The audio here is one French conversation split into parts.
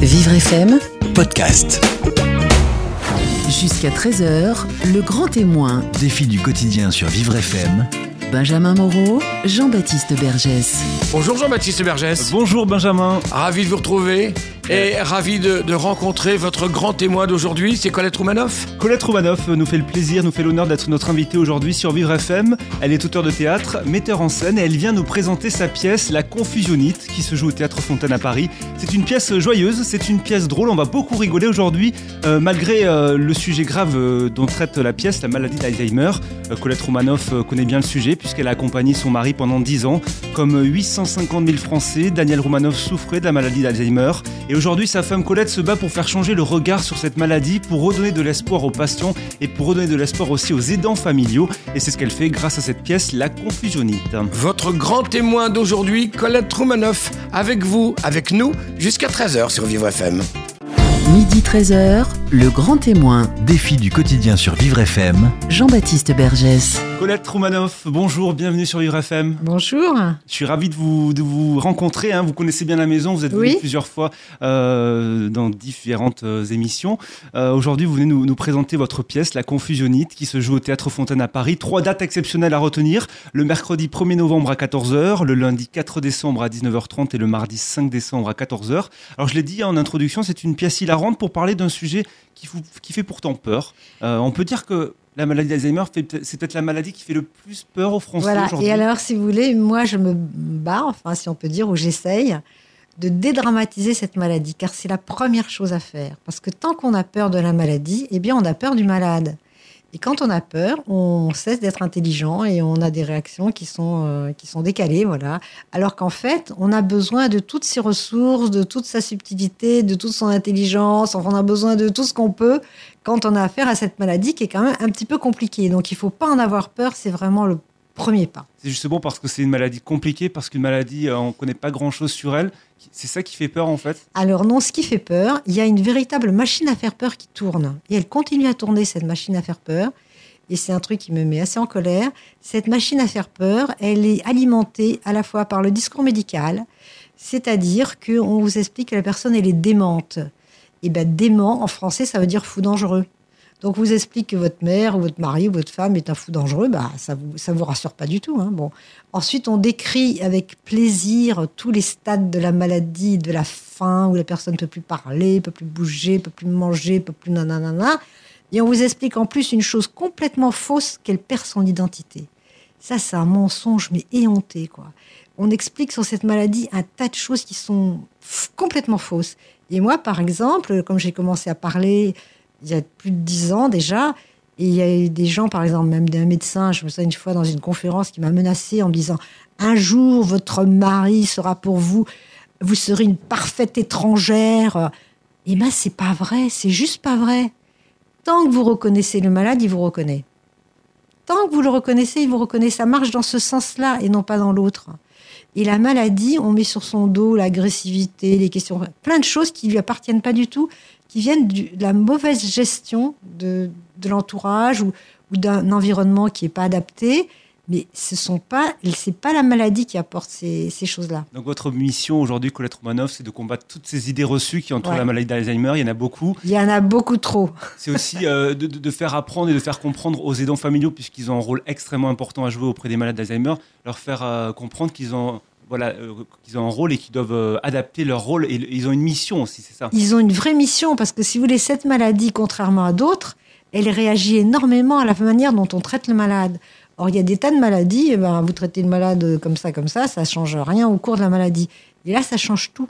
Vivre FM, podcast. jusqu'à 13h, le grand témoin. Défi du quotidien sur Vivre FM. Benjamin Moreau, Jean-Baptiste Bergès. Bonjour Jean-Baptiste Bergès. Bonjour Benjamin. Ravi de vous retrouver et ravi de, rencontrer votre grand témoin d'aujourd'hui, c'est Colette Roumanoff. Colette Roumanoff nous fait le plaisir, nous fait l'honneur d'être notre invitée aujourd'hui sur Vivre FM. Elle est auteure de théâtre, metteur en scène et elle vient nous présenter sa pièce La Confusionnite qui se joue au Théâtre Fontaine à Paris. C'est une pièce joyeuse, c'est une pièce drôle, on va beaucoup rigoler aujourd'hui euh, malgré euh, le sujet grave euh, dont traite la pièce, la maladie d'Alzheimer. Colette Roumanoff connaît bien le sujet puisqu'elle a accompagné son mari pendant 10 ans. Comme 850 000 Français, Daniel Roumanoff souffrait de la maladie d'Alzheimer aujourd'hui sa femme Colette se bat pour faire changer le regard sur cette maladie, pour redonner de l'espoir aux patients et pour redonner de l'espoir aussi aux aidants familiaux et c'est ce qu'elle fait grâce à cette pièce La Confusionnite. Votre grand témoin d'aujourd'hui, Colette Roumanoff, avec vous, avec nous, jusqu'à 13h sur Vivre FM. Midi 13h, le grand témoin. Défi du quotidien sur Vivre FM. Jean-Baptiste Bergès. Colette Roumanoff, bonjour, bienvenue sur Vivre FM. Bonjour. Je suis ravi de vous, de vous rencontrer. hein. Vous connaissez bien la maison. Vous êtes venu plusieurs fois euh, dans différentes euh, émissions. Euh, Aujourd'hui, vous venez nous, nous présenter votre pièce, La Confusionnite, qui se joue au Théâtre Fontaine à Paris. Trois dates exceptionnelles à retenir. Le mercredi 1er novembre à 14h, le lundi 4 décembre à 19h30 et le mardi 5 décembre à 14h. Alors, je l'ai dit en introduction, c'est une pièce hilarante pour parler d'un sujet qui, fait pourtant peur. Euh, on peut dire que la maladie d'Alzheimer, c'est peut-être la maladie qui fait le plus peur aux Français Voilà. aujourd'hui. Et alors, si vous voulez, moi, je me bats, enfin, si on peut dire, ou j'essaye de dédramatiser cette maladie, car c'est la première chose à faire. Parce que tant qu'on a peur de la maladie, eh bien, on a peur du malade. Et quand on a peur, on cesse d'être intelligent et on a des réactions qui sont, euh, qui sont décalées, voilà. Alors qu'en fait, on a besoin de toutes ses ressources, de toute sa subtilité, de toute son intelligence. On a besoin de tout ce qu'on peut quand on a affaire à cette maladie qui est quand même un petit peu compliquée. Donc, il faut pas en avoir peur. C'est vraiment le premier pas. C'est justement parce que c'est une maladie compliquée, parce qu'une maladie, euh, on ne connaît pas grand-chose sur elle. C'est ça qui fait peur en fait? Alors non, ce qui fait peur, il y a une véritable machine à faire peur qui tourne. Et elle continue à tourner, cette machine à faire peur. Et c'est un truc qui me met assez en colère. Cette machine à faire peur, elle est alimentée à la fois par le discours médical, c'est-à-dire qu'on vous explique que la personne, elle est démente. Et ben dément, en français, ça veut dire fou dangereux. Donc, on vous explique que votre mère ou votre mari ou votre femme est un fou dangereux, bah, ça vous, ça vous rassure pas du tout. hein. Bon. Ensuite, on décrit avec plaisir tous les stades de la maladie, de la faim, où la personne ne peut plus parler, peut plus bouger, peut plus manger, peut plus nanana. Et on vous explique en plus une chose complètement fausse, qu'elle perd son identité. Ça, c'est un mensonge, mais éhonté, quoi. On explique sur cette maladie un tas de choses qui sont complètement fausses. Et moi, par exemple, comme j'ai commencé à parler il y a plus de dix ans déjà, et il y a eu des gens, par exemple, même d'un médecin, je me souviens une fois dans une conférence qui m'a menacé en me disant Un jour, votre mari sera pour vous, vous serez une parfaite étrangère. Eh bien, c'est pas vrai, c'est juste pas vrai. Tant que vous reconnaissez le malade, il vous reconnaît. Tant que vous le reconnaissez, il vous reconnaît. Ça marche dans ce sens-là et non pas dans l'autre. Et la maladie, on met sur son dos l'agressivité, les questions, plein de choses qui lui appartiennent pas du tout, qui viennent de la mauvaise gestion de, l'entourage ou, ou d'un environnement qui est pas adapté. Mais ce sont pas, c'est pas la maladie qui apporte ces, ces choses-là. Donc votre mission aujourd'hui, Colette Roumanoff, c'est de combattre toutes ces idées reçues qui entourent Ouais. la maladie d'Alzheimer. Il y en a beaucoup. Il y en a beaucoup trop. C'est aussi euh, de, de- de faire apprendre et de faire comprendre aux aidants familiaux, puisqu'ils ont un rôle extrêmement important à jouer auprès des malades d'Alzheimer, leur faire euh, comprendre qu'ils ont, voilà, euh, qu'ils ont un rôle et qu'ils doivent euh, adapter leur rôle. Et ils ont une mission aussi, c'est ça? Ils ont une vraie mission parce que si vous voulez, cette maladie, contrairement à d'autres, elle réagit énormément à la manière dont on traite le malade. Or, il y a des tas de maladies, eh ben, vous traitez le malade comme ça, comme ça, ça change rien au cours de la maladie. Et là, ça change tout.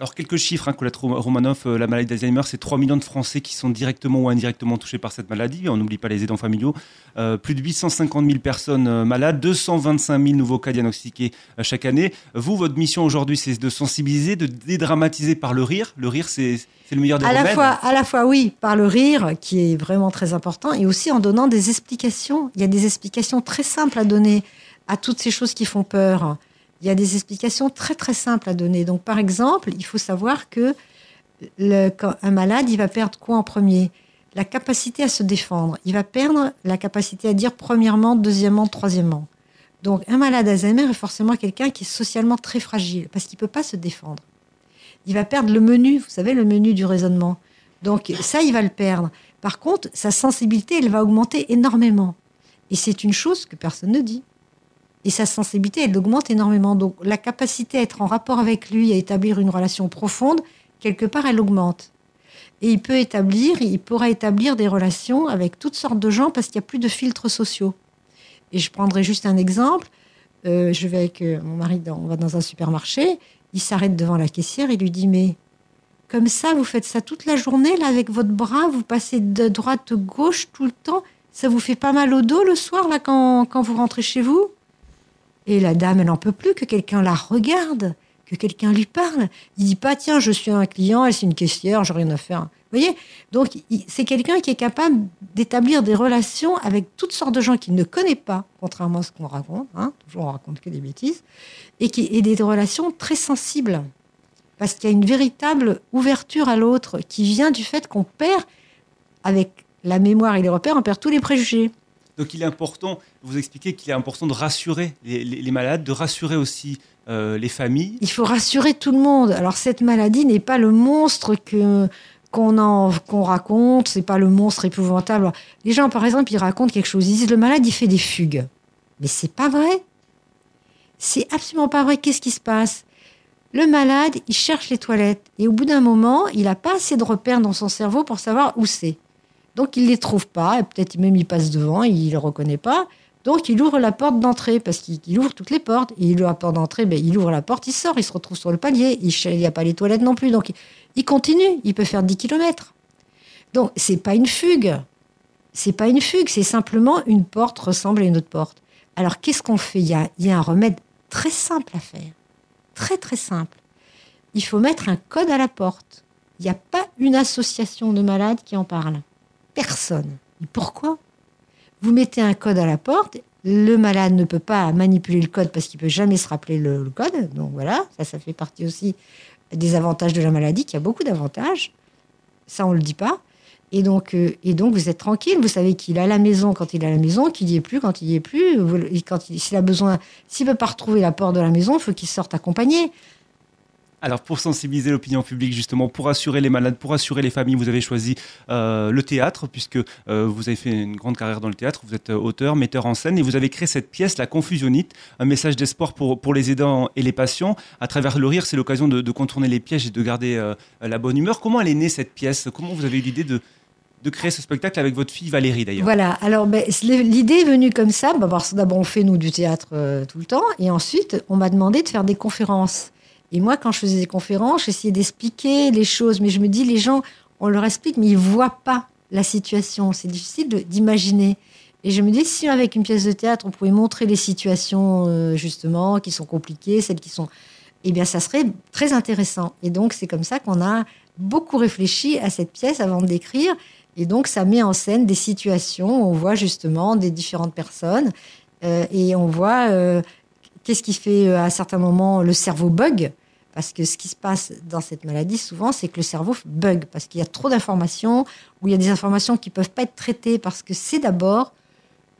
Alors quelques chiffres, hein, Colette Roumanoff, euh, la maladie d'Alzheimer, c'est 3 millions de Français qui sont directement ou indirectement touchés par cette maladie. On n'oublie pas les aidants familiaux. Euh, plus de 850 000 personnes euh, malades, 225 000 nouveaux cas diagnostiqués chaque année. Vous, votre mission aujourd'hui, c'est de sensibiliser, de dédramatiser par le rire. Le rire, c'est le meilleur des À la, remèdes. fois, à la fois, oui, par le rire, qui est vraiment très important, et aussi en donnant des explications. Il y a des explications très simples à donner à toutes ces choses qui font peur. Il y a des explications très très simples à donner. Donc, par exemple, il faut savoir que un malade, il va perdre quoi en premier? La capacité à se défendre. Il va perdre la capacité à dire premièrement, deuxièmement, troisièmement. Donc, un malade Alzheimer est forcément quelqu'un qui est socialement très fragile parce qu'il ne peut pas se défendre. il va perdre le menu, vous savez, le menu du raisonnement. Donc ça, il va le perdre. Par contre, sa sensibilité, elle va augmenter énormément. Et c'est une chose que personne ne dit. Et sa sensibilité, elle augmente énormément. Donc la capacité à être en rapport avec lui, à établir une relation profonde, quelque part, elle augmente. Et il peut établir, il pourra établir des relations avec toutes sortes de gens parce qu'il n'y a plus de filtres sociaux. Et je prendrai juste un exemple. Euh, je vais avec euh, mon mari, on va dans un supermarché, il s'arrête devant la caissière, il lui dit Mais comme ça, vous faites ça toute la journée, là, avec votre bras, vous passez de droite à gauche tout le temps, ça vous fait pas mal au dos le soir, là, quand, quand vous rentrez chez vous? Et la dame, elle n'en peut plus que quelqu'un la regarde, que quelqu'un lui parle. Il dit pas Tiens, je suis un client, elle, c'est une caissière, j'ai rien à faire. Vous voyez? Donc, c'est quelqu'un qui est capable d'établir des relations avec toutes sortes de gens qu'il ne connaît pas, contrairement à ce qu'on raconte. Hein, toujours, on raconte que des bêtises. Et, qui, et des relations très sensibles. Parce qu'il y a une véritable ouverture à l'autre qui vient du fait qu'on perd, avec la mémoire et les repères, on perd tous les préjugés. Donc il est important, vous expliquez qu'il est important de rassurer les, malades, de rassurer aussi euh, les familles. Il faut rassurer tout le monde. Alors cette maladie n'est pas le monstre que qu'on qu'on raconte, c'est pas le monstre épouvantable. Les gens par exemple, ils racontent quelque chose, ils disent le malade il fait des fugues. Mais c'est pas vrai. C'est absolument pas vrai. Qu'est-ce qui se passe? Le malade, il cherche les toilettes et au bout d'un moment, il n'a pas assez de repères dans son cerveau pour savoir où c'est. Donc il les trouve pas, et peut-être même il passe devant, il les reconnaît pas. Donc il ouvre la porte d'entrée parce qu'il il ouvre toutes les portes. Et il ouvre la porte d'entrée, ben, il ouvre la porte, il sort, il se retrouve sur le palier. Il n'y a pas les toilettes non plus, donc il, il continue. Il peut faire 10 km. Donc c'est pas une fugue. C'est pas une fugue, c'est simplement une porte ressemble à une autre porte. Alors qu'est-ce qu'on fait? Il y, a, il y a un remède très simple à faire, très très simple. Il faut mettre un code à la porte. Il n'y a pas une association de malades qui en parle. Personne. Pourquoi? Vous mettez un code à la porte. Le malade ne peut pas manipuler le code parce qu'il peut jamais se rappeler le, code. Donc voilà, ça, ça fait partie aussi des avantages de la maladie, qu'il y a beaucoup d'avantages. Ça, on le dit pas. Et donc, euh, et donc, vous êtes tranquille. Vous savez qu'il est à la maison quand il est à la maison, qu'il n'y est plus quand il n'y est plus. S'il a besoin, s'il ne peut pas retrouver la porte de la maison, il faut qu'il sorte accompagné. Alors pour sensibiliser l'opinion publique justement, pour assurer les malades, pour assurer les familles, vous avez choisi euh, le théâtre puisque euh, vous avez fait une grande carrière dans le théâtre, vous êtes euh, auteur, metteur en scène et vous avez créé cette pièce, La Confusionnite, un message d'espoir pour, pour les aidants et les patients. À travers le rire, c'est l'occasion de, contourner les pièges et de garder la bonne humeur. Comment elle est née cette pièce? Comment vous avez eu l'idée de, de créer ce spectacle avec votre fille Valérie d'ailleurs? Voilà. Alors, ben, l'idée est venue comme ça. bah, d'abord, on fait, nous, du théâtre tout le temps. Et ensuite, on m'a demandé de faire des conférences. Et moi, quand je faisais des conférences, j'essayais d'expliquer les choses. Mais je me dis, les gens, on leur explique, mais ils voient pas la situation. C'est difficile d'imaginer. Et je me dis, si avec une pièce de théâtre, on pouvait montrer les situations, euh, justement, qui sont compliquées, celles qui sont. Eh bien, ça serait très intéressant. Et donc, c'est comme ça qu'on a beaucoup réfléchi à cette pièce avant de l'écrire. Et donc, ça met en scène des situations où on voit justement des différentes personnes euh, et on voit euh, qu'est-ce qui fait à certains moments le cerveau bug. Parce que ce qui se passe dans cette maladie, souvent, c'est que le cerveau bug parce qu'il y a trop d'informations ou il y a des informations qui peuvent pas être traitées parce que c'est d'abord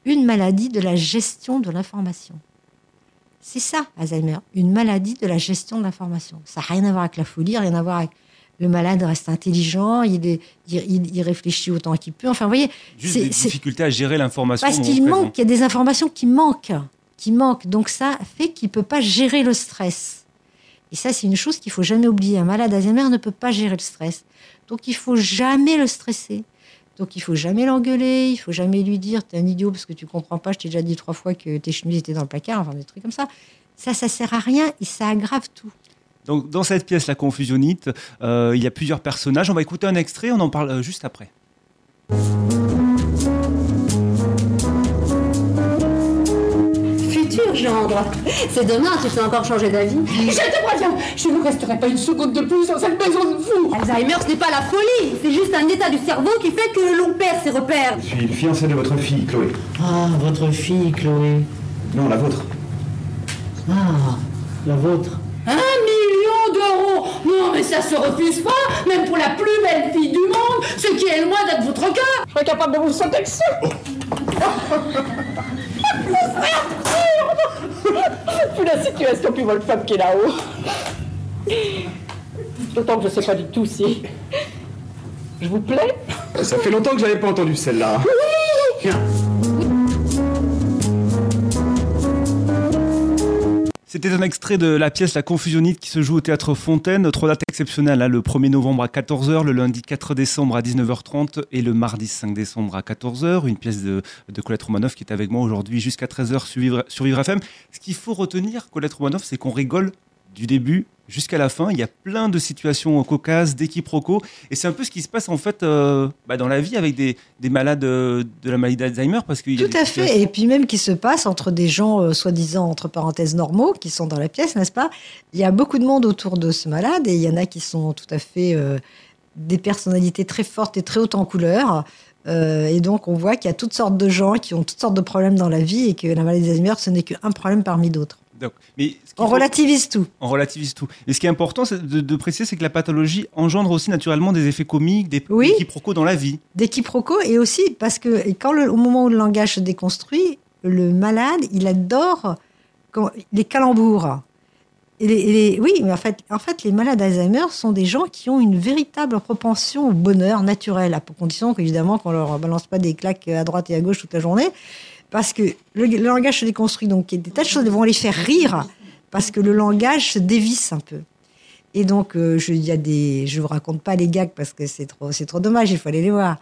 une maladie de la gestion de l'information. C'est ça, Alzheimer, une maladie de la gestion de l'information. Ça n'a rien à voir avec la folie, rien à voir avec le malade reste intelligent, il, est- il, il- il réfléchit autant qu'il peut. Enfin, vous voyez, Juste c'est- des difficultés à gérer l'information. parce qu'il manque, il y a des informations qui manquent, qui manquent. Donc ça fait qu'il peut pas gérer le stress. Et ça, c'est une chose qu'il faut jamais oublier. Un malade Alzheimer ne peut pas gérer le stress. Donc il faut jamais le stresser. Donc il faut jamais l'engueuler, il faut jamais lui dire t'es un idiot parce que tu comprends pas, je t'ai déjà dit trois fois que tes chemises étaient dans le placard, enfin des trucs comme ça. Ça, ça sert à rien et ça aggrave tout. Donc, dans cette pièce, La Confusionnite, euh, il y a plusieurs personnages. On va écouter un extrait, on en parle euh, juste après. Gendre, c'est demain, tu sais encore changer d'avis. Je te préviens, je ne resterai pas une seconde de plus dans cette maison de fous. Alzheimer, ce n'est pas la folie, c'est juste un état du cerveau qui fait que l'on perd ses repères. Je suis le fiancé de votre fille, Chloé. Ah, votre fille, Chloé. Non, la vôtre. Ah, la vôtre. Un million d'euros Non, mais ça se refuse pas, même pour la plus belle fille du monde, ce qui est loin d'être votre cas. Je serais capable de vous sauter dessus. Plus la situation, plus votre femme qui est là-haut. D'autant que je sais pas du tout si. Je vous plais Ça fait longtemps que j'avais pas entendu celle-là. C'était un extrait de la pièce La Confusionnite qui se joue au théâtre Fontaine. Trois dates exceptionnelles, hein, le 1er novembre à 14h, le lundi 4 décembre à 19h30 et le mardi 5 décembre à 14h. Une pièce de, de Colette Romanoff qui est avec moi aujourd'hui jusqu'à 13h sur Vivre, FM. Ce qu'il faut retenir, Colette Romanoff, c'est qu'on rigole du début jusqu'à la fin. Il y a plein de situations cocasses, d'équiproquos. Et c'est un peu ce qui se passe en fait euh, bah, dans la vie avec des, des malades euh, de la maladie d'Alzheimer. Parce qu'il y a Tout à fait. Et puis même qui se passe entre des gens, euh, soi-disant, entre parenthèses, normaux, qui sont dans la pièce, n'est-ce pas? Il y a beaucoup de monde autour de ce malade et il y en a qui sont tout à fait des personnalités très fortes et très hautes en couleur. Euh, et donc on voit qu'il y a toutes sortes de gens qui ont toutes sortes de problèmes dans la vie et que la maladie d'Alzheimer, ce n'est qu'un problème parmi d'autres. Donc, mais On faut- relativise tout. On relativise tout. Et ce qui est important de, de préciser, c'est que la pathologie engendre aussi naturellement des effets comiques, des Oui. des quiproquos dans la vie. Des quiproquos et aussi parce que quand le- au moment où le langage se déconstruit, le malade, il adore quand- les calembours. Et les- et les- oui, mais en fait, en fait, les malades d'Alzheimer sont des gens qui ont une véritable propension au bonheur naturel, à condition qu'évidemment qu'on leur balance pas des claques à droite et à gauche toute la journée, parce que le, langage se déconstruit, donc il y a des tas de choses vont les faire rire, parce que le langage se dévisse un peu. Et donc, euh, je, y a des, je vous raconte pas les gags parce que c'est trop, c'est trop dommage. Il faut aller les voir.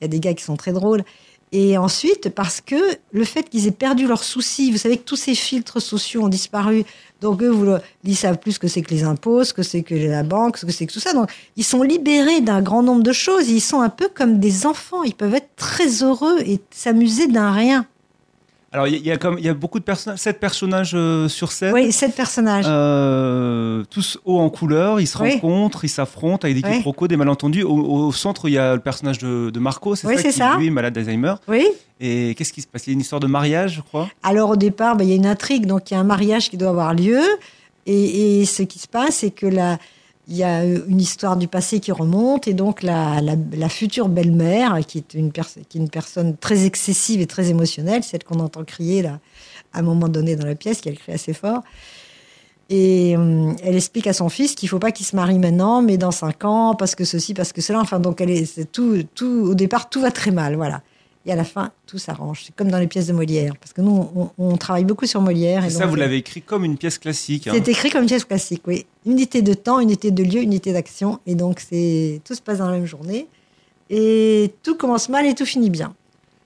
Il y a des gags qui sont très drôles. Et ensuite, parce que le fait qu'ils aient perdu leurs soucis, vous savez que tous ces filtres sociaux ont disparu. Donc eux, ils savent plus ce que c'est que les impôts, ce que c'est que la banque, ce que c'est que tout ça. Donc ils sont libérés d'un grand nombre de choses. Ils sont un peu comme des enfants. Ils peuvent être très heureux et s'amuser d'un rien. Alors, il y, a- il y a comme il y a beaucoup de personnages, sept personnages euh, sur scène. Oui, sept personnages. Euh, tous hauts en couleur, ils se Oui. rencontrent, ils s'affrontent avec des Oui. quiproquos, des malentendus. Au, au centre, il y a le personnage de, de Marco, c'est Oui, ça c'est qui ça. lui est malade d'Alzheimer. Oui. Et qu'est-ce qui se passe? Il y a une histoire de mariage, je crois. Alors au départ, ben, il y a une intrigue, donc il y a un mariage qui doit avoir lieu. Et, et ce qui se passe, c'est que là, il y a une histoire du passé qui remonte, et donc la, la- la future belle-mère, qui est une, pers- qui est une personne très excessive et très émotionnelle, celle qu'on entend crier là, à un moment donné dans la pièce, qu'elle crie assez fort. Et hum, elle explique à son fils qu'il faut pas qu'il se marie maintenant, mais dans cinq ans, parce que ceci, parce que cela. Enfin, donc elle est, c'est tout, tout, au départ, tout va très mal, voilà. Et à la fin, tout s'arrange. C'est comme dans les pièces de Molière, parce que nous, on, on travaille beaucoup sur Molière. Et et ça, donc, vous l'avez écrit comme une pièce classique. hein. C'est écrit comme une pièce classique, oui. Unité de temps, unité de lieu, unité d'action, et donc c'est tout se passe dans la même journée. Et tout commence mal et tout finit bien.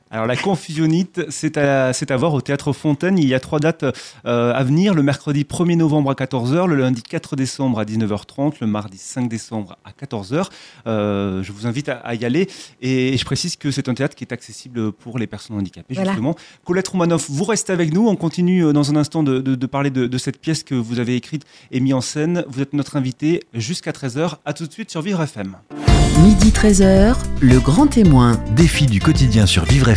Alors la confusionnite, c'est à, voir au Théâtre Fontaine. Il y a trois dates euh, à venir. Le mercredi 1er novembre à 14h, le lundi 4 décembre à 19h30, le mardi 5 décembre à 14h. Euh, je vous invite à, à y aller. Et je précise que c'est un théâtre qui est accessible pour les personnes handicapées, Voilà. justement. Colette Roumanoff, vous restez avec nous. On continue euh, dans un instant de, de- de parler de, de cette pièce que vous avez écrite et mise en scène. Vous êtes notre invité jusqu'à 13h. À tout de suite sur Vivre FM. Midi 13h, le grand témoin, Défi du quotidien sur Vivre FM.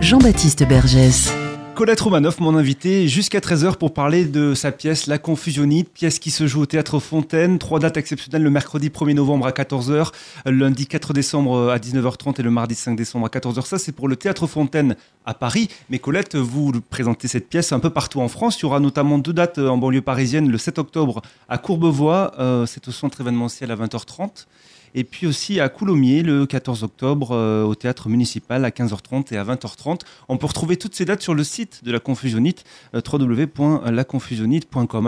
Jean-Baptiste Bergès. Colette Romanoff, mon invité, jusqu'à 13h pour parler de sa pièce La Confusionnite, pièce qui se joue au Théâtre Fontaine. Trois dates exceptionnelles, le mercredi 1er novembre à 14h, le lundi 4 décembre à 19h30 et le mardi 5 décembre à 14h. Ça, c'est pour le Théâtre Fontaine à Paris. Mais Colette, vous présentez cette pièce un peu partout en France. Il y aura notamment deux dates en banlieue parisienne, le 7 octobre à Courbevoie, euh, c'est au centre événementiel à 20h30. Et puis aussi à Coulommiers le 14 octobre euh, au théâtre municipal à 15h30 et à 20h30. On peut retrouver toutes ces dates sur le site de la Confusionnite, euh.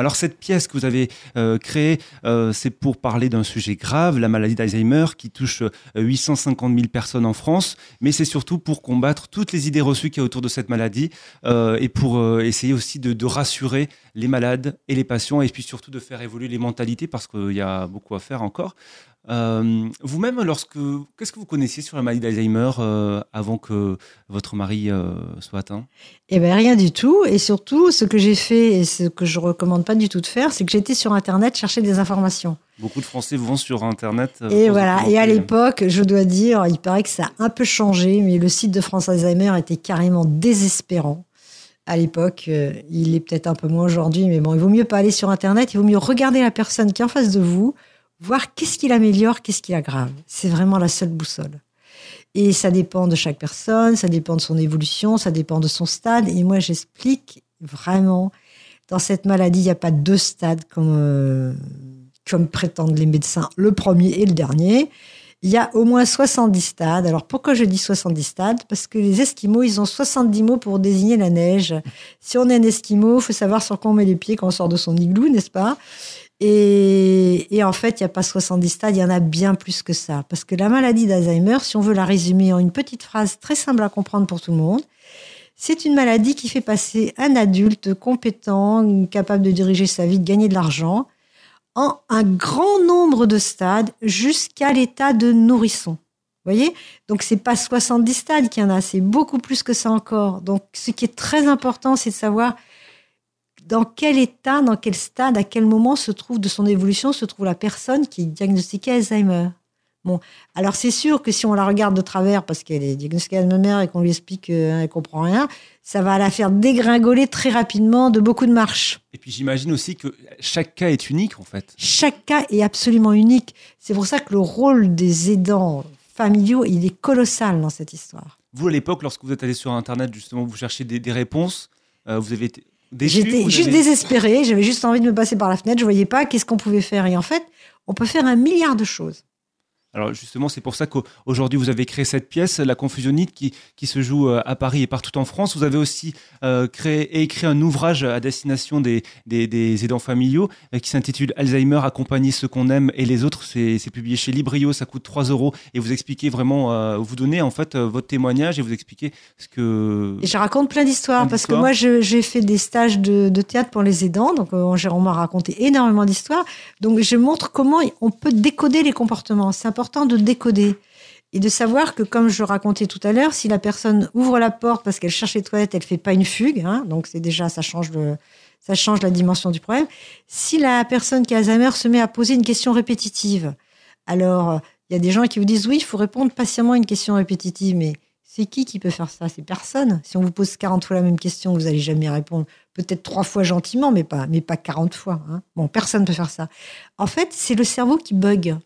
Alors cette pièce que vous avez euh, créée, euh, c'est pour parler d'un sujet grave, la maladie d'Alzheimer qui touche euh, 850 000 personnes en France, mais c'est surtout pour combattre toutes les idées reçues qu'il y a autour de cette maladie et pour essayer aussi de rassurer les malades et les patients et puis surtout de faire évoluer les mentalités parce qu'il y a beaucoup à faire encore. Euh, Vous-même, lorsque qu'est-ce que vous connaissiez sur la maladie d'Alzheimer euh, avant que votre mari euh, soit atteint? Eh bien, rien du tout. Et surtout, ce que j'ai fait et ce que je recommande pas du tout de faire, c'est que j'étais sur Internet chercher des informations. Beaucoup de Français vont sur Internet. Et voilà. Et à l'époque, je dois dire, il paraît que ça a un peu changé, mais le site de France Alzheimer était carrément désespérant. À l'époque, il est peut-être un peu moins aujourd'hui, mais bon, il vaut mieux pas aller sur Internet. Il vaut mieux regarder la personne qui est en face de vous, voir qu'est-ce qu'il améliore, qu'est-ce qu'il aggrave. C'est vraiment la seule boussole. Et ça dépend de chaque personne, ça dépend de son évolution, ça dépend de son stade. Et moi, j'explique vraiment, dans cette maladie, il n'y a pas deux stades comme euh, comme prétendent les médecins, le premier et le dernier. Il y a au moins 70 stades. Alors pourquoi je dis 70 stades? Parce que les Esquimaux, ils ont 70 mots pour désigner la neige. Si on est un Esquimau, faut savoir sur quoi on met les pieds quand on sort de son igloo, n'est-ce pas? Et, en fait, il n'y a pas 70 stades, il y en a bien plus que ça. Parce que la maladie d'Alzheimer, si on veut la résumer en une petite phrase très simple à comprendre pour tout le monde, c'est une maladie qui fait passer un adulte compétent, capable de diriger sa vie, de gagner de l'argent, en un grand nombre de stades jusqu'à l'état de nourrisson. Vous voyez? Donc, c'est pas 70 stades qu'il y en a, c'est beaucoup plus que ça encore. Donc, ce qui est très important, c'est de savoir dans quel état, dans quel stade, à quel moment se trouve de son évolution se trouve la personne qui est diagnostiquée Alzheimer. Bon, alors c'est sûr que si on la regarde de travers parce qu'elle est diagnostiquée Alzheimer et qu'on lui explique qu'elle ne comprend rien, ça va la faire dégringoler très rapidement de beaucoup de marches. Et puis j'imagine aussi que chaque cas est unique en fait. Chaque cas est absolument unique. C'est pour ça que le rôle des aidants familiaux, il est colossal dans cette histoire. Vous, à l'époque, lorsque vous êtes allé sur Internet, justement, vous cherchiez des, des réponses, euh, vous avez été J'étais juste avez... désespérée, j'avais juste envie de me passer par la fenêtre, je voyais pas qu'est-ce qu'on pouvait faire. Et en fait, on peut faire un milliard de choses. Alors justement, c'est pour ça qu'aujourd'hui, vous avez créé cette pièce, La Confusionnite, qui, qui se joue euh, à Paris et partout en France. Vous avez aussi euh, créé et écrit un ouvrage à destination des, des, des aidants familiaux euh, qui s'intitule Alzheimer, accompagner ceux qu'on aime et les autres. C'est publié chez Librio, ça coûte 3 euros. Et vous expliquez vraiment, euh, vous donnez en fait votre témoignage et vous expliquez ce que... Et je raconte plein d'histoires, parce que moi, j'ai fait des stages de, de, théâtre pour les aidants. Donc, on m'a raconté énormément d'histoires. Donc, je montre comment on peut décoder les comportements. C'est important de décoder et de savoir que, comme je racontais tout à l'heure, si la personne ouvre la porte parce qu'elle cherche les toilettes, elle fait pas une fugue, hein, donc c'est déjà ça change le, ça change la dimension du problème. Si la personne qui a Alzheimer se met à poser une question répétitive, alors il y a des gens qui vous disent oui, il faut répondre patiemment à une question répétitive, mais c'est qui qui peut faire ça? C'est personne. Si on vous pose 40 fois la même question, vous n'allez jamais répondre. Peut-être trois fois gentiment, mais pas, mais pas 40 fois. Hein. Bon, personne ne peut faire ça. En fait, c'est le cerveau qui bug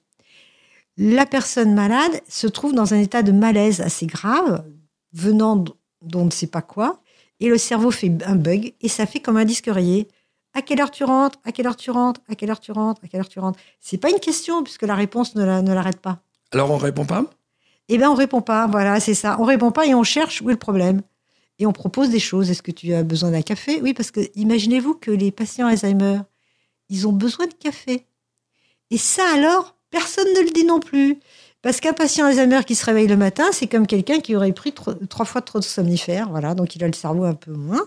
la personne malade se trouve dans un état de malaise assez grave, venant d'on ne sait pas quoi, et le cerveau fait un bug, et ça fait comme un disque rayé. À quelle heure tu rentres? À quelle heure tu rentres? À quelle heure tu rentres? À quelle heure tu rentres? C'est pas une question, puisque la réponse ne, l'arrête pas. Alors on répond pas? Eh bien, on répond pas, voilà, c'est ça. On répond pas et on cherche où est le problème. Et on propose des choses. Est-ce que tu as besoin d'un café? Oui, parce que imaginez-vous que les patients Alzheimer, ils ont besoin de café. Et ça alors, Personne ne le dit non plus. Parce qu'un patient Alzheimer qui se réveille le matin, c'est comme quelqu'un qui aurait pris trois fois trop de somnifères. Voilà, donc il a le cerveau un peu moins.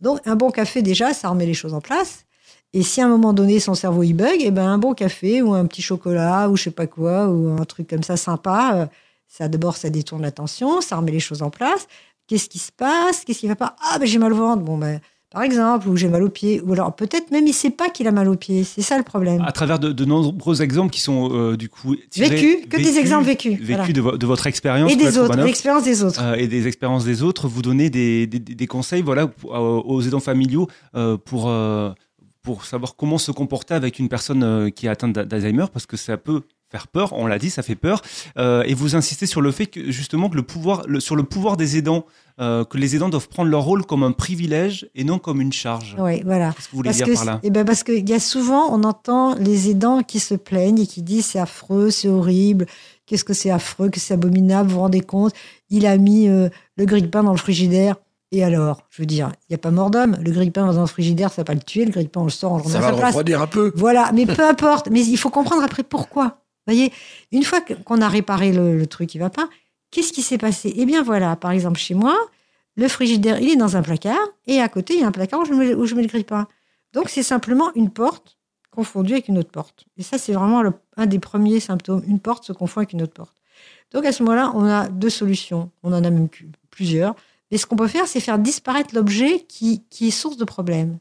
Donc un bon café, déjà, ça remet les choses en place. Et si à un moment donné, son cerveau il bug, et eh ben un bon café ou un petit chocolat ou je sais pas quoi, ou un truc comme ça sympa, euh, ça d'abord, ça détourne l'attention, ça remet les choses en place. Qu'est-ce qui se passe? Qu'est-ce qui va pas? Ah, ben j'ai mal au ventre. Bon, ben par exemple, ou j'ai mal aux pieds, ou alors peut-être même il sait pas qu'il a mal aux pieds. C'est ça le problème. À travers de, nombreux exemples qui sont euh, du coup vécus, que des exemples vécus, vécus de, votre expérience et des autres, l'expérience des autres, euh, et des expériences des autres. Vous donnez des, des, conseils, voilà, aux aidants familiaux euh, pour pour savoir comment se comporter avec une personne qui est atteinte d'Alzheimer, parce que ça peut faire peur, on l'a dit, ça fait peur. Euh, et vous insistez sur le fait que justement que le pouvoir, sur le pouvoir des aidants, euh, que les aidants doivent prendre leur rôle comme un privilège et non comme une charge. Oui, voilà. Qu'est-ce que vous voulez dire par là eh ben Parce qu'il y a souvent, on entend les aidants qui se plaignent et qui disent c'est affreux, c'est horrible, qu'est-ce que c'est affreux, que c'est abominable, vous vous rendez compte Il a mis euh, le grille-pain dans le frigidaire. Et alors, je veux dire, il n'y a pas mort d'homme. Le grille-pain dans un frigidaire, ça va pas le tuer. Le grille-pain, on le sort, on le Ça va le refroidir un peu. Voilà, mais peu importe. Mais il faut comprendre après pourquoi voyez, une fois qu'on a réparé le, truc qui va pas, qu'est-ce qui s'est passé? Eh bien voilà, par exemple chez moi, le frigidaire, il est dans un placard, et à côté, il y a un placard où je mets, où je mets le grille-pain. Donc c'est simplement une porte confondue avec une autre porte. Et ça, c'est vraiment un des premiers symptômes. Une porte se confond avec une autre porte. Donc à ce moment-là, on a deux solutions. On en a même plusieurs. Mais ce qu'on peut faire, c'est faire disparaître l'objet qui, qui est source de problème.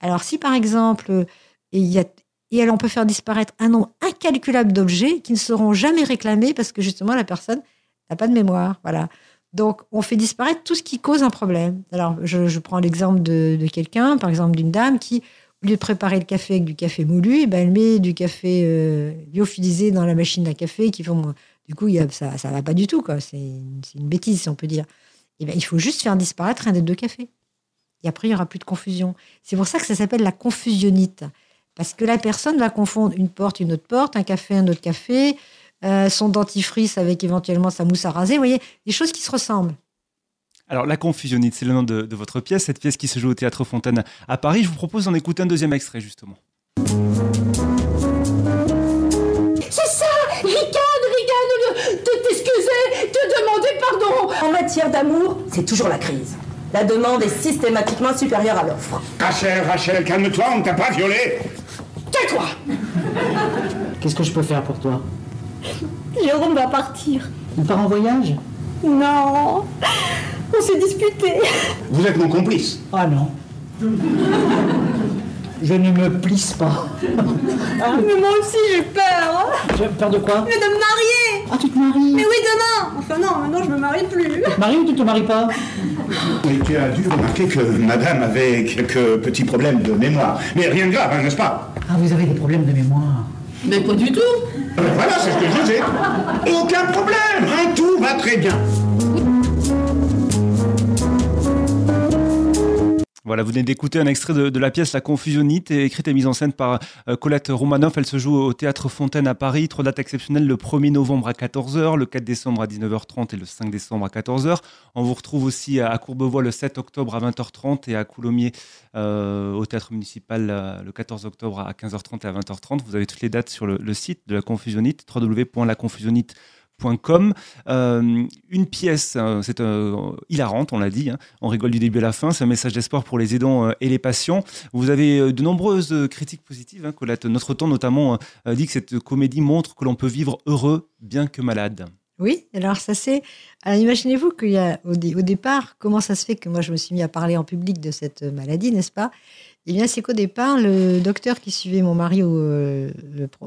Alors si par exemple, il y a, et elle, on peut faire disparaître un nombre incalculable d'objets qui ne seront jamais réclamés parce que justement la personne n'a pas de mémoire. Voilà. Donc, on fait disparaître tout ce qui cause un problème. Alors, je, prends l'exemple de, quelqu'un, par exemple d'une dame qui, au lieu de préparer le café avec du café moulu, eh ben, elle met du café euh, lyophilisé dans la machine à café qui font. Du coup, ça ne va pas du tout. C'est une, bêtise, si on peut dire. Eh ben, il faut juste faire disparaître un des deux cafés. Et après, il n'y aura plus de confusion. C'est pour ça que ça s'appelle la confusionnite. Parce que la personne va confondre une porte, une autre porte, un café, un autre café, euh, son dentifrice avec éventuellement sa mousse à raser. Vous voyez, des choses qui se ressemblent. Alors, La Confusionnite, c'est le nom de, de votre pièce, cette pièce qui se joue au Théâtre Fontaine à Paris. Je vous propose d'en écouter un deuxième extrait, justement. C'est ça Ricane, ricane, de, de t'excuser, de demander pardon En matière d'amour, c'est toujours la crise. La demande est systématiquement supérieure à l'offre. Rachel, Rachel, calme-toi, on t'a pas Tais-toi Qu'est-ce que je peux faire pour toi? Jérôme va partir. On part en voyage? Non. On s'est disputé. Vous êtes mon complice. Ah non. Je ne me plisse pas. Mais moi aussi j'ai peur. Tu as peur de quoi? Mais de me marier. Ah, tu te maries Mais oui, demain. Enfin non, maintenant je me marie plus. Tu te maries ou tu te maries pas? Mais tu as dû remarquer que madame avait quelques petits problèmes de mémoire. Mais rien de grave, hein, n'est-ce pas? Ah, vous avez des problèmes de mémoire. Mais pas du tout Euh, Voilà, c'est ce que je disais. Aucun problème, hein, tout va très bien. Voilà, vous venez d'écouter un extrait de, la pièce La Confusionnite, écrite et mise en scène par euh, Colette Romanoff. Elle se joue au Théâtre Fontaine à Paris. Trois dates exceptionnelles, le 1er novembre à 14h, le 4 décembre à 19h30 et le 5 décembre à 14h. On vous retrouve aussi à Courbevoie le 7 octobre à 20h30 et à Coulommiers euh, au Théâtre Municipal euh, le 14 octobre à 15h30 et à 20h30. Vous avez toutes les dates sur le, le site de La Confusionnite, www.laconfusionnite.com. Euh, une pièce, euh, c'est euh, hilarante, on l'a dit, hein. on rigole du début à la fin, c'est un message d'espoir pour les aidants euh, et les patients. Vous avez euh, de nombreuses euh, critiques positives, hein, Colette. Notre temps notamment euh, dit que cette comédie montre que l'on peut vivre heureux bien que malade. Oui, alors ça c'est. Imaginez-vous qu'il y a au départ, comment ça se fait que moi je me suis mis à parler en public de cette maladie, n'est-ce pas Eh bien, c'est qu'au départ, le docteur qui suivait mon mari, euh,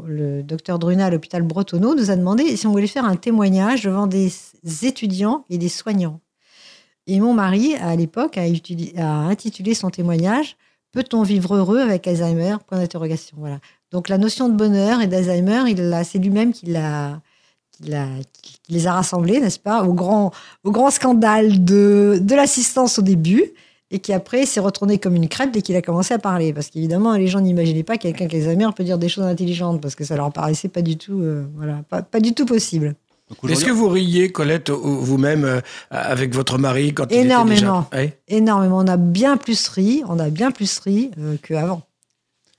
le, docteur Druna à l'hôpital Bretonneau, nous a demandé si on voulait faire un témoignage devant des étudiants et des soignants. Et mon mari, à l'époque, a, intitulé son témoignage Peut-on vivre heureux avec Alzheimer? Point d'interrogation. Voilà. Donc la notion de bonheur et d'Alzheimer, c'est lui-même qui les a rassemblés, n'est-ce pas, au grand, scandale de l'assistance au début, et qui après s'est retourné comme une crêpe dès qu'il a commencé à parler. Parce qu'évidemment, les gens n'imaginaient pas que quelqu'un qui a Alzheimer peut dire des choses intelligentes, parce que ça leur paraissait pas du tout, euh, voilà, pas, pas du tout possible. Est-ce que vous riez, Colette, ou- vous-même, euh, avec votre mari quand il Énormément. était déjà... Oui Énormément. On a bien plus ri, on a bien plus ri euh, qu'avant.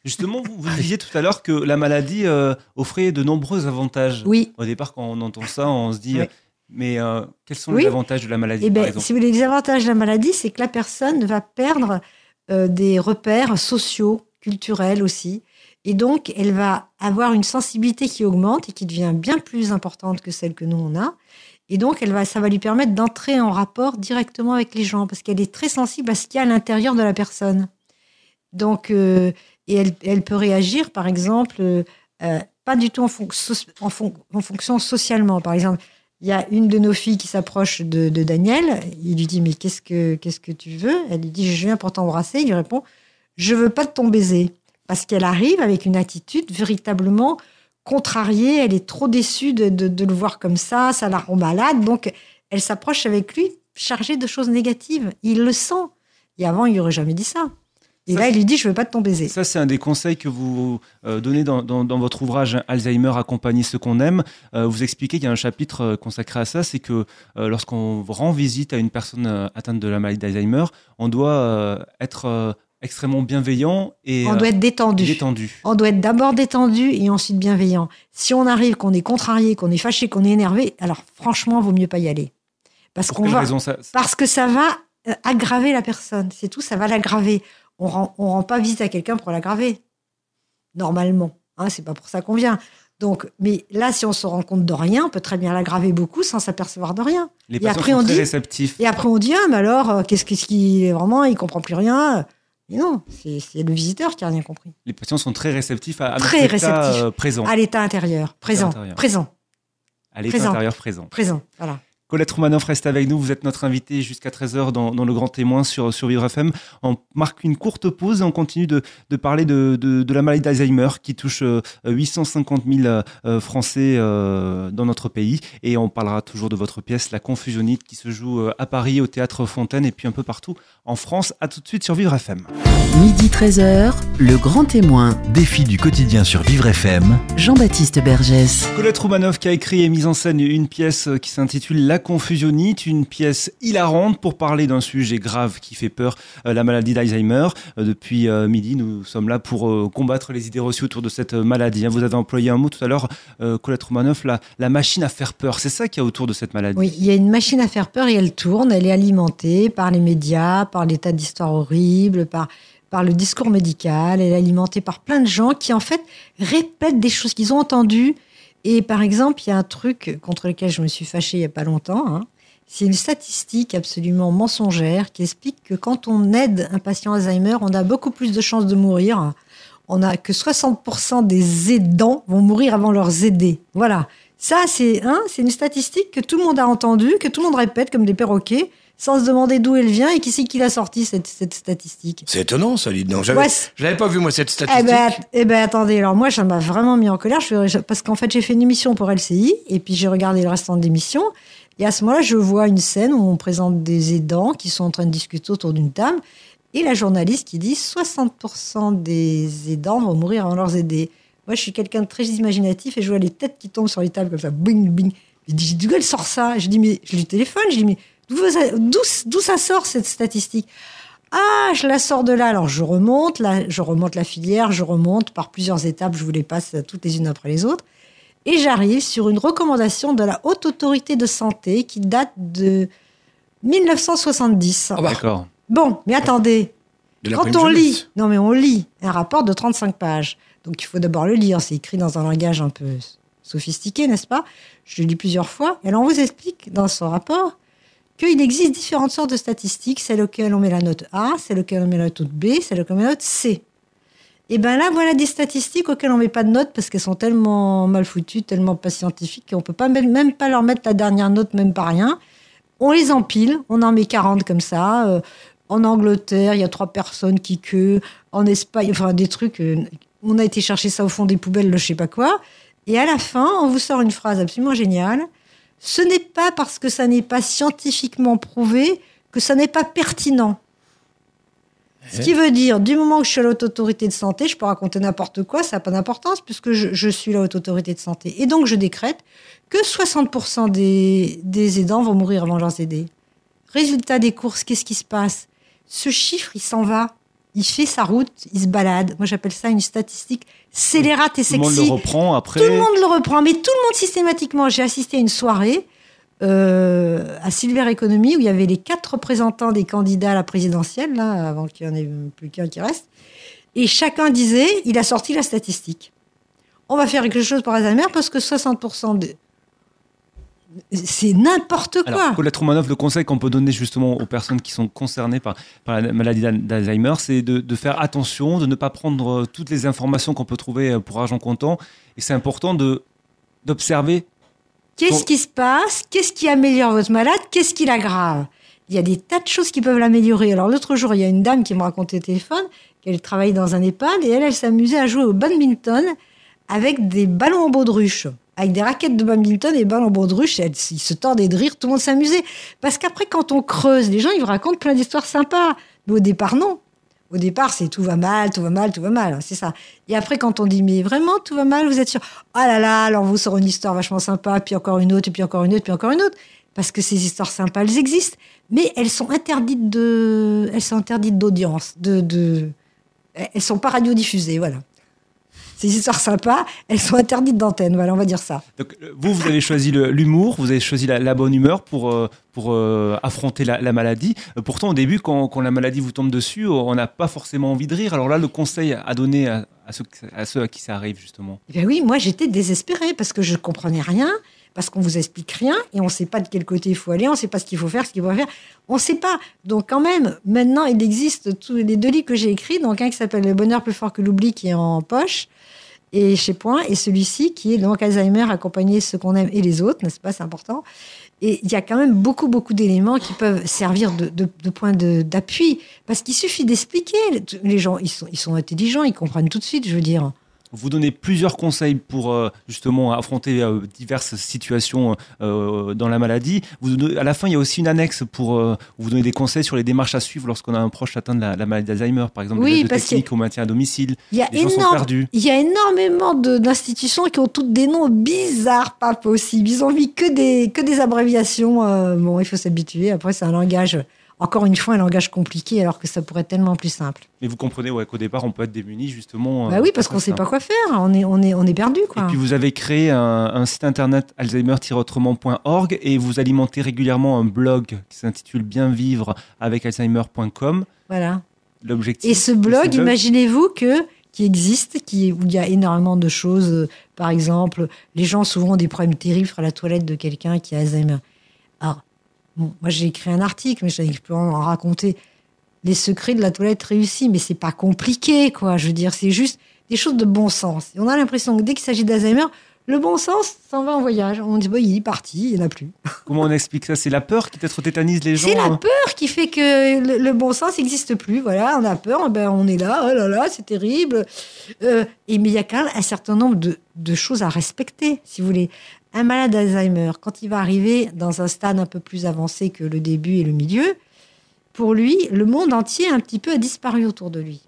Justement, vous, vous disiez tout à l'heure que la maladie euh, offrait de nombreux avantages. Oui. Au départ, quand on entend ça, on se dit, Oui. Mais euh, quels sont Oui. les avantages de la maladie, Eh par ben, exemple si vous voulez, les avantages de la maladie, c'est que la personne va perdre euh, des repères sociaux, culturels aussi. Et donc, elle va avoir une sensibilité qui augmente et qui devient bien plus importante que celle que nous, on a. Et donc, elle va, ça va lui permettre d'entrer en rapport directement avec les gens parce qu'elle est très sensible à ce qu'il y a à l'intérieur de la personne. Donc, euh, et elle, elle peut réagir, par exemple, euh, pas du tout en, fonc- so- en fon- en fonction socialement. Par exemple, il y a une de nos filles qui s'approche de, Daniel. Il lui dit Mais qu'est-ce que, que tu veux? Elle lui dit Je viens pour t'embrasser. Il lui répond Je veux pas de ton baiser. Parce qu'elle arrive avec une attitude véritablement contrariée. Elle est trop déçue de, de- de le voir comme ça. Ça la rend malade. Donc, elle s'approche avec lui chargée de choses négatives. Il le sent. Et avant, il n'aurait jamais dit ça. Et Ça, là, il lui dit Je veux pas de ton baiser. Ça, c'est un des conseils que vous euh, donnez dans, dans- dans votre ouvrage Alzheimer, accompagner ceux qu'on aime. Euh, vous expliquez qu'il y a un chapitre euh, consacré à ça, c'est que euh, lorsqu'on rend visite à une personne atteinte de la maladie d'Alzheimer, on doit être extrêmement bienveillant et On doit être détendu. détendu. On doit être d'abord détendu et ensuite bienveillant. Si on arrive, qu'on est contrarié, qu'on est fâché, qu'on est énervé, alors franchement, vaut mieux pas y aller. Parce Pour qu'on va, raison ça parce que ça va aggraver la personne. C'est tout, ça va l'aggraver. On rend, on rend pas visite à quelqu'un pour l'aggraver. Normalement, hein, c'est pas pour ça qu'on vient. Donc, mais là, si on se rend compte de rien, on peut très bien l'aggraver beaucoup sans s'apercevoir de rien. Les Et patients après, sont on très dit- réceptifs. Et après, on dit ah, mais alors, euh, qu'est-ce qu'il est vraiment Il comprend plus rien. Mais non, c'est le visiteur qui a rien compris. Les patients sont très réceptifs à, à Très réceptifs. euh, présent, À l'état intérieur, présent, intérieur. présent, à l'état présent. intérieur présent. présent. Voilà. Colette Roumanoff reste avec nous. Vous êtes notre invité jusqu'à 13h dans, dans le Grand Témoin sur, sur Vivre FM. On marque une courte pause et on continue de, parler de, la maladie d'Alzheimer qui touche euh, 850 000 euh, Français euh, dans notre pays. Et on parlera toujours de votre pièce La Confusionnite qui se joue euh, à Paris, au Théâtre Fontaine et puis un peu partout en France. À tout de suite sur Vivre FM. Midi 13h, le grand témoin. Défi du quotidien sur Vivre FM. Jean-Baptiste Bergès. Colette Roumanoff qui a écrit et mis en scène une pièce qui s'intitule La confusionnite, une pièce hilarante pour parler d'un sujet grave qui fait peur, euh, la maladie d'Alzheimer. Euh, depuis euh, midi, nous sommes là pour combattre les idées reçues autour de cette maladie. Hein. Vous avez employé un mot tout à l'heure, Colette Roumanoff, la, la machine à faire peur. C'est ça qu'il y a autour de cette maladie. Oui, il y a une machine à faire peur et elle tourne, elle est alimentée par les médias, par des tas d'histoires horribles, par par le discours médical, elle est alimentée par plein de gens qui en fait répètent des choses qu'ils ont entendues. Et par exemple, il y a un truc contre lequel je me suis fâchée il n'y a pas longtemps. Hein. C'est une statistique absolument mensongère qui explique que quand on aide un patient Alzheimer, on a beaucoup plus de chances de mourir. On a que 60% des aidants vont mourir avant leurs aidés. Voilà. Ça, c'est hein, c'est une statistique que tout le monde a entendue, que tout le monde répète comme des perroquets sans se demander d'où elle vient et qui c'est qui l'a sorti cette, cette statistique. C'est étonnant ça, Lydie. Non, j'avais, je l'avais pas vu moi cette Eh statistique. ben, eh ben attendez, alors moi ça m'a vraiment mis en colère je, parce qu'en fait j'ai fait une émission pour LCI et puis j'ai regardé le restant de l'émission et à ce moment-là je vois une scène où on présente des aidants qui sont en train de discuter autour d'une table et la journaliste qui dit 60% des aidants vont mourir avant leurs aidés. Moi je suis quelqu'un de très imaginatif et je vois les têtes qui tombent sur les tables comme ça, bing bing. Je dis d'où elle sort ça Je dis mais je lui téléphone, je dis mais D'où ça sort cette statistique? Ah, je la sors de là. Alors je remonte, là, je remonte la filière, je remonte par plusieurs étapes, je vous les passe toutes les unes après les autres. Et j'arrive sur une recommandation de la Haute Autorité de Santé qui date de 1970. Ah bah. D'accord. Bon, mais attendez. De la Quand on jeunesse. lit, non mais on lit un rapport de 35 pages. Donc il faut d'abord le lire. C'est écrit dans un langage un peu sophistiqué, n'est-ce pas? Je le lis plusieurs fois. Et alors on vous explique dans ce rapport qu'il existe différentes sortes de statistiques, celle auquel on met la note A, celle auquel on met la note B, celle auquel on met la note C. Et bien là, voilà des statistiques auxquelles on met pas de note parce qu'elles sont tellement mal foutues, tellement pas scientifiques qu'on peut pas même, pas leur mettre la dernière note, même pas rien. On les empile, on en met 40 comme ça. Euh, en Angleterre, il y a trois personnes qui queuent. En Espagne, enfin des trucs. euh, on a été chercher ça au fond des poubelles, je sais pas quoi. Et à la fin, on vous sort une phrase absolument géniale. Ce n'est pas parce que ça n'est pas scientifiquement prouvé que ça n'est pas pertinent. Ce qui veut dire, du moment que je suis à la haute autorité de santé, je peux raconter n'importe quoi, ça n'a pas d'importance puisque je, je suis la haute autorité de santé. Et donc, je décrète que 60% des, des aidants vont mourir avant leurs aidés. Résultat des courses, qu'est-ce qui se passe? Ce chiffre, il s'en va. Il fait sa route, il se balade. Moi, j'appelle ça une statistique scélérate et Tout le monde sexy. le reprend après. Tout le monde le reprend, mais tout le monde systématiquement. J'ai assisté à une soirée euh, à Silver Economy où il y avait les quatre représentants des candidats à la présidentielle, là, avant qu'il n'y en ait plus qu'un qui reste. Et chacun disait, il a sorti la statistique. On va faire quelque chose pour Alzheimer parce que 60% de... C'est n'importe quoi. Alors, Colette Romanov, le conseil qu'on peut donner justement aux personnes qui sont concernées par, par la maladie d'Al- d'Alzheimer, c'est de, de faire attention, de ne pas prendre euh, toutes les informations qu'on peut trouver euh, pour argent comptant. Et c'est important de d'observer. Qu'est-ce qui se passe? Qu'est-ce qui améliore votre malade? Qu'est-ce qui l'aggrave? Il y a des tas de choses qui peuvent l'améliorer. Alors l'autre jour, il y a une dame qui me racontait au téléphone qu'elle travaillait dans un EHPAD et elle, elle s'amusait à jouer au badminton avec des ballons en baudruche. Avec des raquettes de badminton et des ballons en baudruche, ils se tordaient de rire, tout le monde s'amusait. Parce qu'après, quand on creuse, les gens, ils vous racontent plein d'histoires sympas. Mais au départ, non. Au départ, c'est tout va mal, tout va mal, tout va mal. C'est ça. Et après, quand on dit, mais vraiment, tout va mal, vous êtes sûr Ah là là, alors vous sort une histoire vachement sympa, puis encore une autre, puis encore une autre, puis encore une autre. Parce que ces histoires sympas, elles existent. Mais elles sont interdites de, elles sont interdites d'audience, de, elles sont pas radiodiffusées, voilà. Ces histoires sympas, elles sont interdites d'antenne, voilà, on va dire ça. Donc, euh, vous, vous avez choisi l'humour, vous avez choisi la, la bonne humeur pour, euh, pour euh, affronter la, la maladie. Euh, Pourtant, au début, quand, quand la maladie vous tombe dessus, on n'a pas forcément envie de rire. Alors là, le conseil à donner à, à ceux, à ceux à qui ça arrive, justement. Eh bien oui, moi j'étais désespérée parce que je comprenais rien, parce qu'on vous explique rien et on ne sait pas de quel côté il faut aller, on ne sait pas ce qu'il faut faire, ce qu'il faut faire, on ne sait pas. Donc quand même, maintenant il existe tous les deux livres que j'ai écrits, donc un qui s'appelle Le bonheur plus fort que l'oubli qui est en poche et chez Point, et celui-ci qui est donc Alzheimer accompagner ceux qu'on aime et les autres, n'est-ce pas, c'est important. Et il y a quand même beaucoup, beaucoup d'éléments qui peuvent servir de, point d'appui, parce qu'il suffit d'expliquer. Les gens, ils sont intelligents, ils comprennent tout de suite, je veux dire. Vous donnez plusieurs conseils pour euh, justement affronter euh, diverses situations euh, dans la maladie. Vous donnez- à la fin, il y a aussi une annexe pour où vous donnez des conseils sur les démarches à suivre lorsqu'on a un proche atteint de la, la maladie d'Alzheimer, par exemple, Oui, des techniques au maintien à domicile. Il y a, énorme- il y a énormément d'institutions qui ont toutes des noms bizarres, pas possibles. Ils ont mis que des, que des abréviations. bon, il faut s'habituer. Après, c'est un langage, encore une fois, un langage compliqué, alors que ça pourrait être tellement plus simple. Mais vous comprenez ouais, qu'au départ, on peut être démuni justement. bah euh, oui, parce qu'on sait ça. pas quoi faire. On est, on est, on est perdu, quoi. Et puis vous avez créé un, un site internet alzheimer-autrement.org et vous alimentez régulièrement un blog qui s'intitule Bien vivre avec alzheimer.com. Voilà. L'objectif. Et ce blog, imaginez-vous que qui existe, qui, où il y a énormément de choses. euh, Par exemple, les gens souvent ont des problèmes terribles à la toilette de quelqu'un qui a Alzheimer. Bon, moi j'ai écrit un article, mais je peux en raconter les secrets de la toilette réussie, mais c'est pas compliqué, quoi. Je veux dire, c'est juste des choses de bon sens. Et on a l'impression que dès qu'il s'agit d'Alzheimer, le bon sens s'en va en voyage. On dit, bah, il est parti, il n'y en a plus. Comment on explique ça? C'est la peur qui peut-être tétanise les gens C'est la hein peur qui fait que le, le bon sens n'existe plus. Voilà, on a peur, ben on est là, oh là là, c'est terrible. Euh, et mais il y a quand même un certain nombre de, de choses à respecter, si vous voulez. Un malade d'Alzheimer, quand il va arriver dans un stade un peu plus avancé que le début et le milieu, pour lui, le monde entier un petit peu a disparu autour de lui.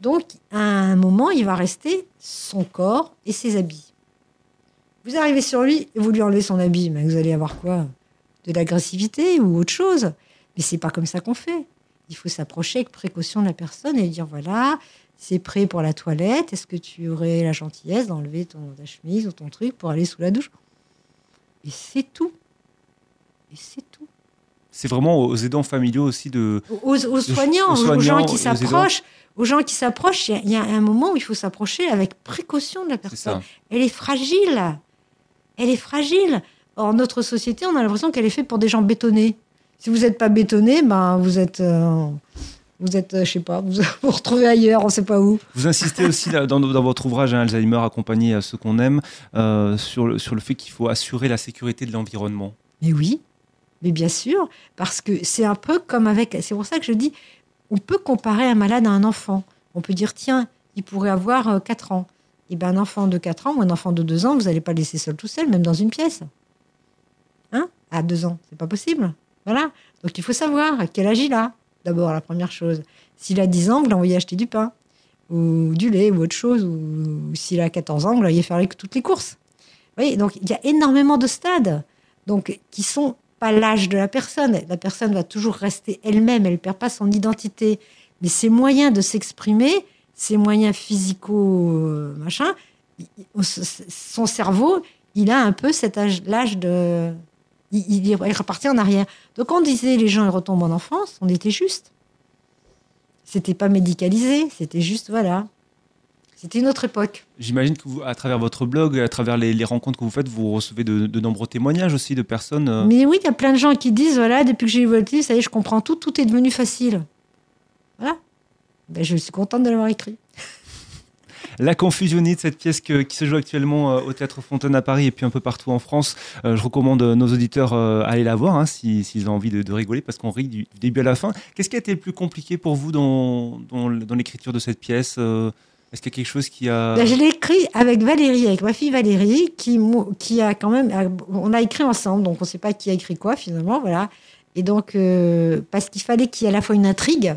Donc, à un moment, il va rester son corps et ses habits. Vous arrivez sur lui et vous lui enlevez son habit, mais vous allez avoir quoi? De l'agressivité ou autre chose? Mais c'est pas comme ça qu'on fait. Il faut s'approcher avec précaution de la personne et lui dire voilà, c'est prêt pour la toilette. Est-ce que tu aurais la gentillesse d'enlever ton ta chemise ou ton truc pour aller sous la douche? Et c'est tout. Et c'est tout. C'est vraiment aux aidants familiaux aussi de. Aux, aux soignants, aux aux, soignants, gens qui s'approchent, aux gens qui s'approchent, il y a- il y, a un moment où il faut s'approcher avec précaution de la personne. Elle est fragile. Elle est fragile. Or, notre société, on a l'impression qu'elle est faite pour des gens bétonnés. Si vous n'êtes pas bétonné, ben, vous êtes, euh, vous êtes, euh, je sais pas, vous vous, retrouvez ailleurs, on ne sait pas où. Vous insistez aussi là, dans, dans votre ouvrage hein, Alzheimer, accompagner ceux qu'on aime, euh, sur, le, sur le fait qu'il faut assurer la sécurité de l'environnement. Mais oui, mais bien sûr, parce que c'est un peu comme avec. C'est pour ça que je dis, on peut comparer un malade à un enfant. On peut dire, tiens, il pourrait avoir euh, 4 ans. Et ben un enfant de 4 ans ou un enfant de 2 ans, vous n'allez pas le laisser seul tout seul, même dans une pièce. Hein? À 2 ans, c'est pas possible. Voilà. Donc il faut savoir à quel âge il a. D'abord, la première chose. S'il a 10 ans, vous l'envoyez acheter du pain, ou du lait, ou autre chose. Ou, s'il a 14 ans, vous l'envoyez faire toutes les courses. Vous voyez, donc il y a énormément de stades donc qui sont pas l'âge de la personne. La personne va toujours rester elle-même, elle perd pas son identité. Mais ses moyens de s'exprimer, ses moyens physicaux, euh, machin, son cerveau, il a un peu cet âge, l'âge de, il, il, en arrière. Donc quand on disait les gens ils retombent en enfance, on était juste. C'était pas médicalisé, c'était juste voilà. C'était une autre époque. J'imagine que vous, à travers votre blog, à travers les, les rencontres que vous faites, vous recevez de, de nombreux témoignages aussi de personnes. euh, Mais oui, il y a plein de gens qui disent voilà, depuis que j'ai eu votre livre, ça y est, je comprends tout, tout est devenu facile. Voilà. Ben, je suis contente de l'avoir écrit. La confusionnite, cette pièce qui se joue actuellement euh, au Théâtre Fontaine à Paris et puis un peu partout en France. Euh, je recommande euh, nos auditeurs à aller la voir hein, si- s'ils ont envie de, rigoler parce qu'on rit du, début à la fin. Qu'est-ce qui a été le plus compliqué pour vous dans, l'écriture de cette pièce Est-ce qu'il y a quelque chose qui a... Ben, je l'ai écrit avec Valérie, avec ma fille Valérie, qui, a quand même. On a écrit ensemble, donc on ne sait pas qui a écrit quoi finalement, voilà. Et donc, parce qu'il fallait qu'il y ait à la fois une intrigue,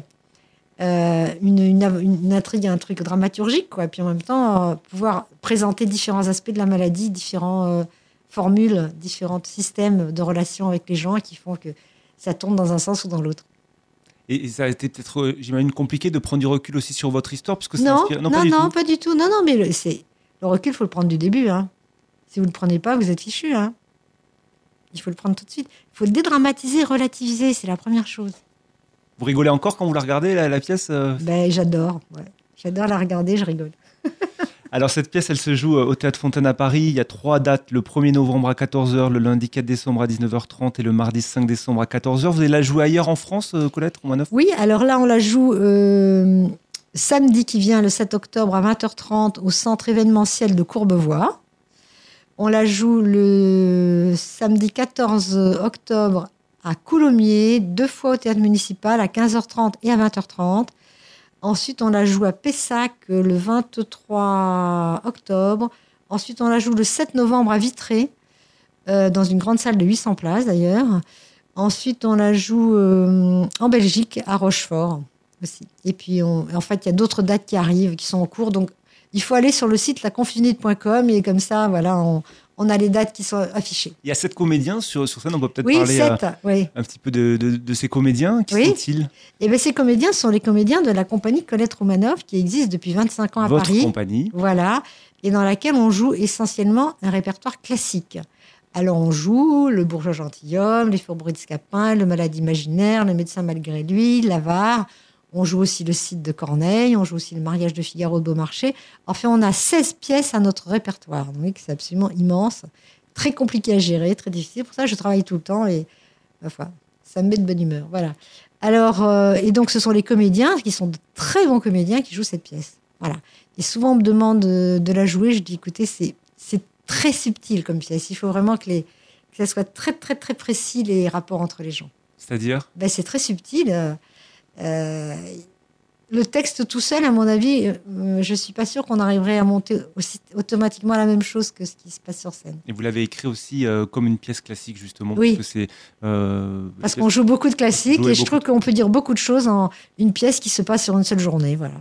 euh, une, une, une intrigue, un truc dramaturgique, quoi, puis en même temps euh, pouvoir présenter différents aspects de la maladie, différentes euh, formules, différents systèmes de relations avec les gens qui font que ça tourne dans un sens ou dans l'autre. Et, et ça a été peut-être, j'imagine, compliqué de prendre du recul aussi sur votre histoire parce que Non, inspire- non, pas non, du pas, tout. du tout. Non, non, mais le, c'est, le recul, il faut le prendre du début. Hein. Si vous ne le prenez pas, vous êtes fichu. Hein. Il faut le prendre tout de suite. Il faut dédramatiser, relativiser, c'est la première chose. Vous rigolez encore quand vous la regardez, la, la pièce euh? Ben, j'adore. ouais. J'adore la regarder, je rigole. Alors cette pièce, elle se joue euh, au Théâtre Fontaine à Paris. Il y a trois dates, le 1er novembre à 14h, le lundi 4 décembre à 19h30 et le mardi 5 décembre à 14h. Vous allez la jouer ailleurs en France, euh, Colette, 9 Oui, alors là, on la joue euh, samedi qui vient, le 7 octobre à 20h30 au centre événementiel de Courbevoie. On la joue le samedi 14 octobre à Coulommiers, deux fois au théâtre municipal à 15h30 et à 20h30. Ensuite, on la joue à Pessac euh, le 23 octobre. Ensuite, on la joue le 7 novembre à Vitré, euh, dans une grande salle de 800 places d'ailleurs. Ensuite, on la joue euh, en Belgique, à Rochefort aussi. Et puis, en fait, il y a d'autres dates qui arrivent, qui sont en cours. Donc, il faut aller sur le site laconfusionite.com et comme ça, voilà, on, on a les dates qui sont affichées. Il y a sept comédiens sur, sur scène, on peut peut-être Oui, parler euh, sept, oui. un petit peu de, de- de ces comédiens. Qui Oui. sont-ils? Et bien, ces comédiens sont les comédiens de la compagnie Colette Romanoff qui existe depuis 25 ans à Votre Paris. compagnie. Voilà. Et dans laquelle on joue essentiellement un répertoire classique. Alors, on joue le bourgeois gentilhomme, les fourberies de Scapin, le malade imaginaire, le médecin malgré lui, l'avare. On joue aussi le Cid de Corneille, on joue aussi le mariage de Figaro de Beaumarchais. Enfin, on a 16 pièces à notre répertoire. Donc, c'est absolument immense, très compliqué à gérer, très difficile. Pour ça, je travaille tout le temps et enfin, ça me met de bonne humeur. Voilà. Alors, euh, et donc, ce sont les comédiens qui sont de très bons comédiens qui jouent cette pièce. Voilà. Et souvent, on me demande de, de la jouer. Je dis, écoutez, c'est très subtil comme pièce. Il faut vraiment que, les, que ça soit très, très, très précis, les rapports entre les gens. C'est-à-dire? Ben, c'est très subtil. Euh, le texte tout seul, à mon avis, euh, je suis pas sûre qu'on arriverait à monter aussi automatiquement la même chose que ce qui se passe sur scène. Et vous l'avez écrit aussi euh, comme une pièce classique, justement. Oui. Parce que c'est. euh, Parce qu'on joue beaucoup de classiques et je trouve qu'on peut dire beaucoup de choses en une pièce qui se passe sur une seule journée. Voilà.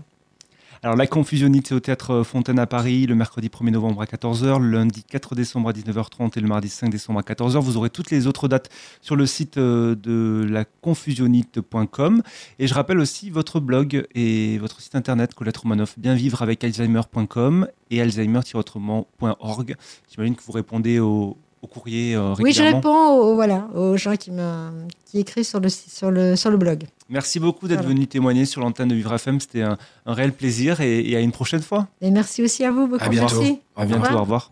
Alors, La Confusionnite, c'est au théâtre Fontaine à Paris, le mercredi 1er novembre à 14h, le lundi 4 décembre à 19h30 et le mardi 5 décembre à 14h. Vous aurez toutes les autres dates sur le site euh, de laconfusionnite.com. Et je rappelle aussi votre blog et votre site internet, Colette Romanoff, bien vivre avec Alzheimer.com et alzheimer-autrement.org. J'imagine que vous répondez au, au courrier euh, Oui, je réponds aux, voilà, aux gens qui, me, qui écrivent sur le, sur, le, sur le blog. Merci beaucoup d'être Voilà. venu témoigner sur l'antenne de Vivre FM. C'était un, un réel plaisir et, et à une prochaine fois. Et merci aussi à vous beaucoup. À bientôt. Merci. À bientôt, revoir. au revoir.